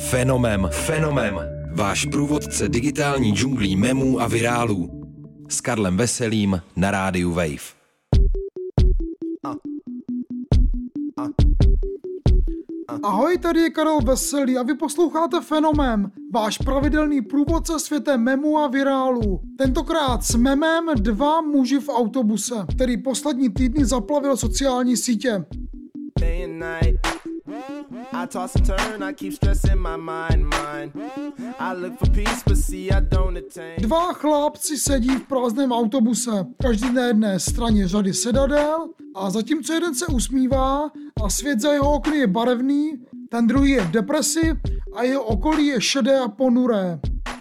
Fenomem, fenomem. Váš průvodce digitální džunglí memů a virálů. S Karlem Veselým na rádiu Wave. Ahoj, tady je Karel Veselý a vy posloucháte Fenomem, váš pravidelný průvodce světem memu a virálu. Tentokrát s memem dva muži v autobuse, který poslední týdny zaplavil sociální sítě. day and night. I toss and turn, I keep stressing my mind, mind. I look for peace, but see I don't attain. Dva chlápci sedí v prázdném autobuse, každý na jedné straně řady sedadel a zatímco jeden se usmívá a svět za jeho okny je barevný, ten druhý je v depresi a jeho okolí je šedé a ponuré.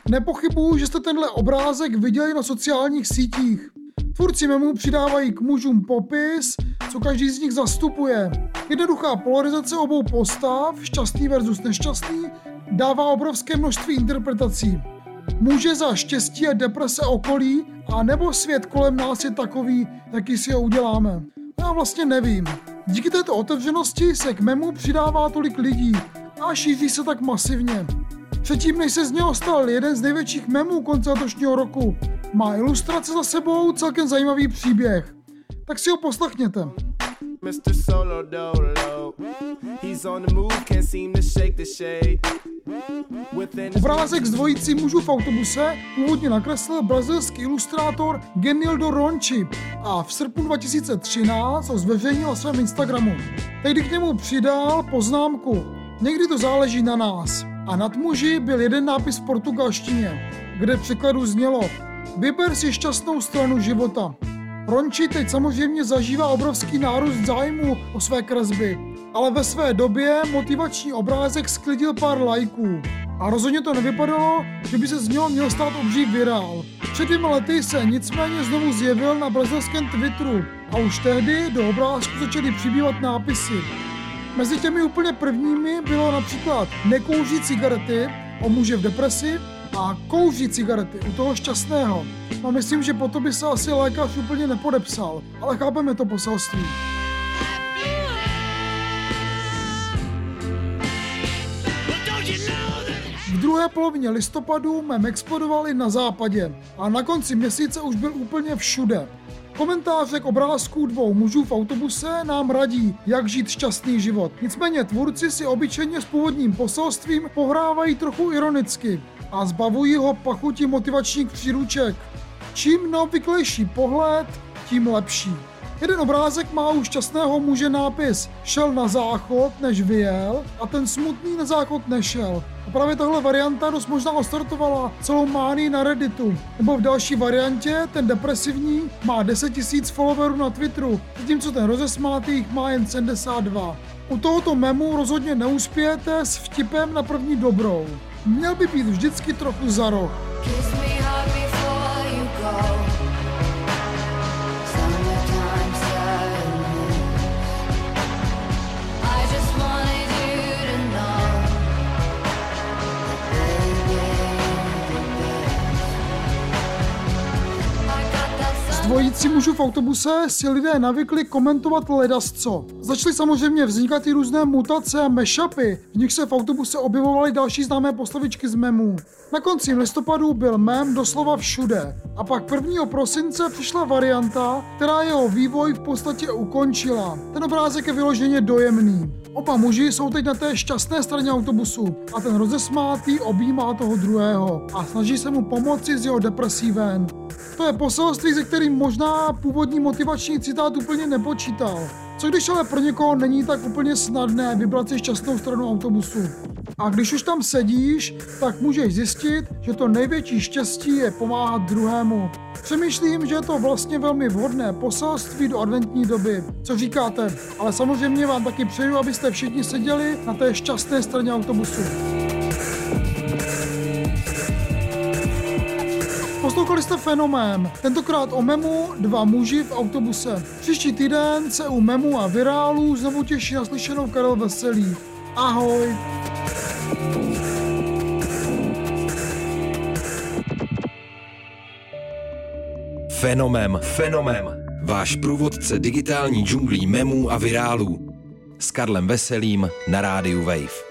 Nepochybuju, že jste tenhle obrázek viděli na sociálních sítích. Tvůrci memů přidávají k mužům popis, co každý z nich zastupuje. Jednoduchá polarizace obou postav, šťastný versus nešťastný, dává obrovské množství interpretací. Může za štěstí a deprese okolí, a nebo svět kolem nás je takový, jaký si ho uděláme. Já vlastně nevím. Díky této otevřenosti se k memu přidává tolik lidí a šíří se tak masivně. Předtím, než se z něho stal jeden z největších memů konce letošního roku, má ilustrace za sebou celkem zajímavý příběh. Tak si ho poslechněte. Mr. Solo Dolo. He's on the move, can't seem to shake the shade. Obrázek z dvojicí mužů v autobuse původně nakreslil brazilský ilustrátor Genildo Ronchi a v srpnu 2013 ho zveřejnil na svém Instagramu. Tehdy k němu přidal poznámku Někdy to záleží na nás. A nad muži byl jeden nápis v portugalštině, kde v překladu znělo Vyber si šťastnou stranu života. Ronči teď samozřejmě zažívá obrovský nárůst zájmu o své kresby, ale ve své době motivační obrázek sklidil pár lajků. A rozhodně to nevypadalo, že by se z něho měl stát obří virál. Před dvěma lety se nicméně znovu zjevil na brazilském Twitteru a už tehdy do obrázku začaly přibývat nápisy. Mezi těmi úplně prvními bylo například nekouří cigarety o muže v depresi a kouří cigarety u toho šťastného. No myslím, že po to by se asi lékař úplně nepodepsal, ale chápeme to poselství. V druhé polovině listopadu mem explodoval i na západě a na konci měsíce už byl úplně všude. Komentáře k obrázku dvou mužů v autobuse nám radí, jak žít šťastný život. Nicméně tvůrci si obyčejně s původním poselstvím pohrávají trochu ironicky a zbavují ho pachuti motivačních příruček. Čím neobvyklejší pohled, tím lepší. Jeden obrázek má u šťastného muže nápis šel na záchod, než vyjel a ten smutný na záchod nešel. A právě tahle varianta dost možná ostartovala celou mání na Redditu. Nebo v další variantě ten depresivní má 10 000 followerů na Twitteru, zatímco ten rozesmátý jich má jen 72. U tohoto memu rozhodně neuspějete s vtipem na první dobrou. Měl by být vždycky trochu za roh. Kiss me hard before Z dvojicí mužů v autobuse si lidé navykli komentovat ledasco. Začaly samozřejmě vznikat i různé mutace a mashupy, v nich se v autobuse objevovaly další známé postavičky z memů. Na konci listopadu byl mem doslova všude. A pak 1. prosince přišla varianta, která jeho vývoj v podstatě ukončila. Ten obrázek je vyloženě dojemný. Oba muži jsou teď na té šťastné straně autobusu a ten rozesmátý objímá toho druhého a snaží se mu pomoci z jeho depresí ven. To je poselství, se kterým možná původní motivační citát úplně nepočítal. Co když ale pro někoho není tak úplně snadné vybrat si šťastnou stranu autobusu? A když už tam sedíš, tak můžeš zjistit, že to největší štěstí je pomáhat druhému. Přemýšlím, že je to vlastně velmi vhodné poselství do adventní doby. Co říkáte? Ale samozřejmě vám taky přeju, abyste všichni seděli na té šťastné straně autobusu. Poslouchali jste fenomén, tentokrát o memu dva muži v autobuse. Příští týden se u memu a virálů znovu těší naslyšenou Karel Veselý. Ahoj! Fenomem, fenomem. Váš průvodce digitální džunglí memů a virálů. S Karlem Veselým na rádiu Wave.